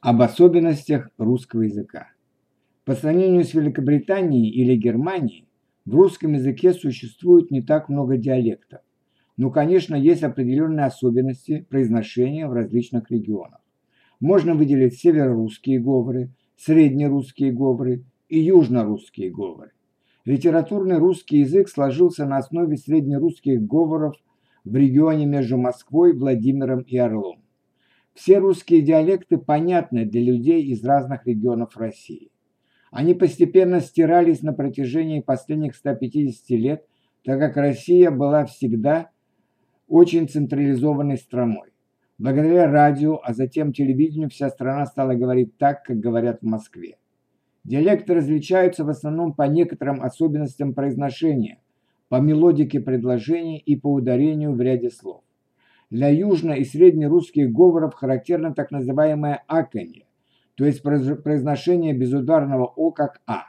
об особенностях русского языка. По сравнению с Великобританией или Германией, в русском языке существует не так много диалектов. Но, конечно, есть определенные особенности произношения в различных регионах. Можно выделить северорусские говоры, среднерусские говоры и южнорусские говоры. Литературный русский язык сложился на основе среднерусских говоров в регионе между Москвой, Владимиром и Орлом. Все русские диалекты понятны для людей из разных регионов России. Они постепенно стирались на протяжении последних 150 лет, так как Россия была всегда очень централизованной страной. Благодаря радио, а затем телевидению вся страна стала говорить так, как говорят в Москве. Диалекты различаются в основном по некоторым особенностям произношения, по мелодике предложений и по ударению в ряде слов. Для южно- и среднерусских говоров характерно так называемое аканье, то есть произношение безударного «о» как «а».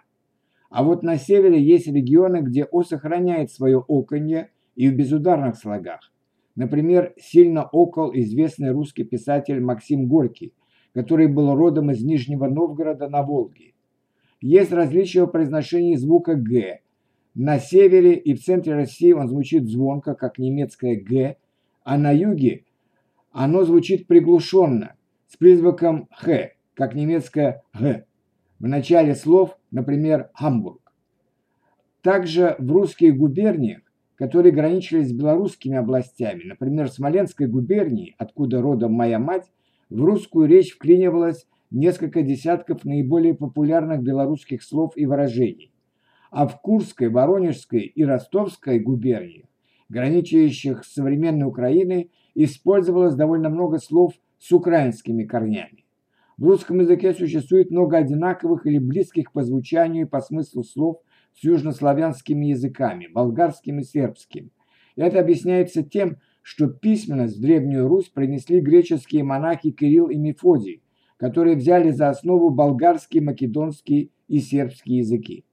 А вот на севере есть регионы, где «о» сохраняет свое оконье и в безударных слогах. Например, сильно окол известный русский писатель Максим Горький, который был родом из Нижнего Новгорода на Волге. Есть различия в произношении звука «г». На севере и в центре России он звучит звонко, как немецкое «г», а на юге оно звучит приглушенно, с призвуком «х», как немецкое «г». В начале слов, например, «Хамбург». Также в русских губерниях, которые граничили с белорусскими областями, например, в Смоленской губернии, откуда родом моя мать, в русскую речь вклинивалось несколько десятков наиболее популярных белорусских слов и выражений. А в Курской, Воронежской и Ростовской губерниях граничащих с современной Украиной, использовалось довольно много слов с украинскими корнями. В русском языке существует много одинаковых или близких по звучанию и по смыслу слов с южнославянскими языками, болгарским и сербским. Это объясняется тем, что письменность в Древнюю Русь принесли греческие монахи Кирилл и Мефодий, которые взяли за основу болгарский, македонский и сербский языки.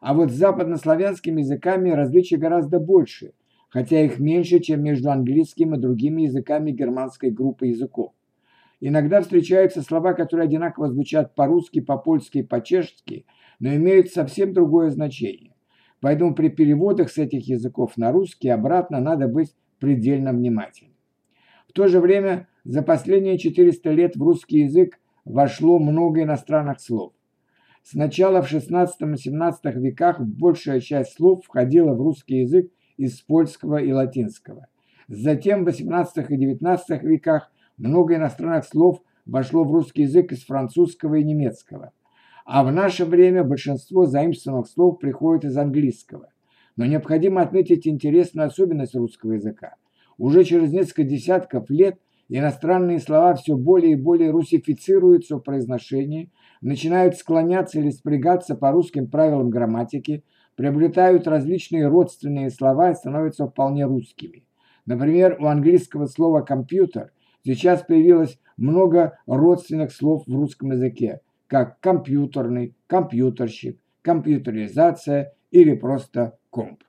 А вот с западнославянскими языками различия гораздо больше – хотя их меньше, чем между английским и другими языками германской группы языков. Иногда встречаются слова, которые одинаково звучат по-русски, по-польски по-чешски, но имеют совсем другое значение. Поэтому при переводах с этих языков на русский обратно надо быть предельно внимательным. В то же время за последние 400 лет в русский язык вошло много иностранных слов. Сначала в 16-17 веках большая часть слов входила в русский язык из польского и латинского. Затем в XVIII и XIX веках много иностранных слов вошло в русский язык из французского и немецкого. А в наше время большинство заимствованных слов приходит из английского. Но необходимо отметить интересную особенность русского языка. Уже через несколько десятков лет иностранные слова все более и более русифицируются в произношении, начинают склоняться или спрягаться по русским правилам грамматики, приобретают различные родственные слова и становятся вполне русскими. Например, у английского слова «компьютер» сейчас появилось много родственных слов в русском языке, как компьютерный, компьютерщик, компьютеризация или просто комп.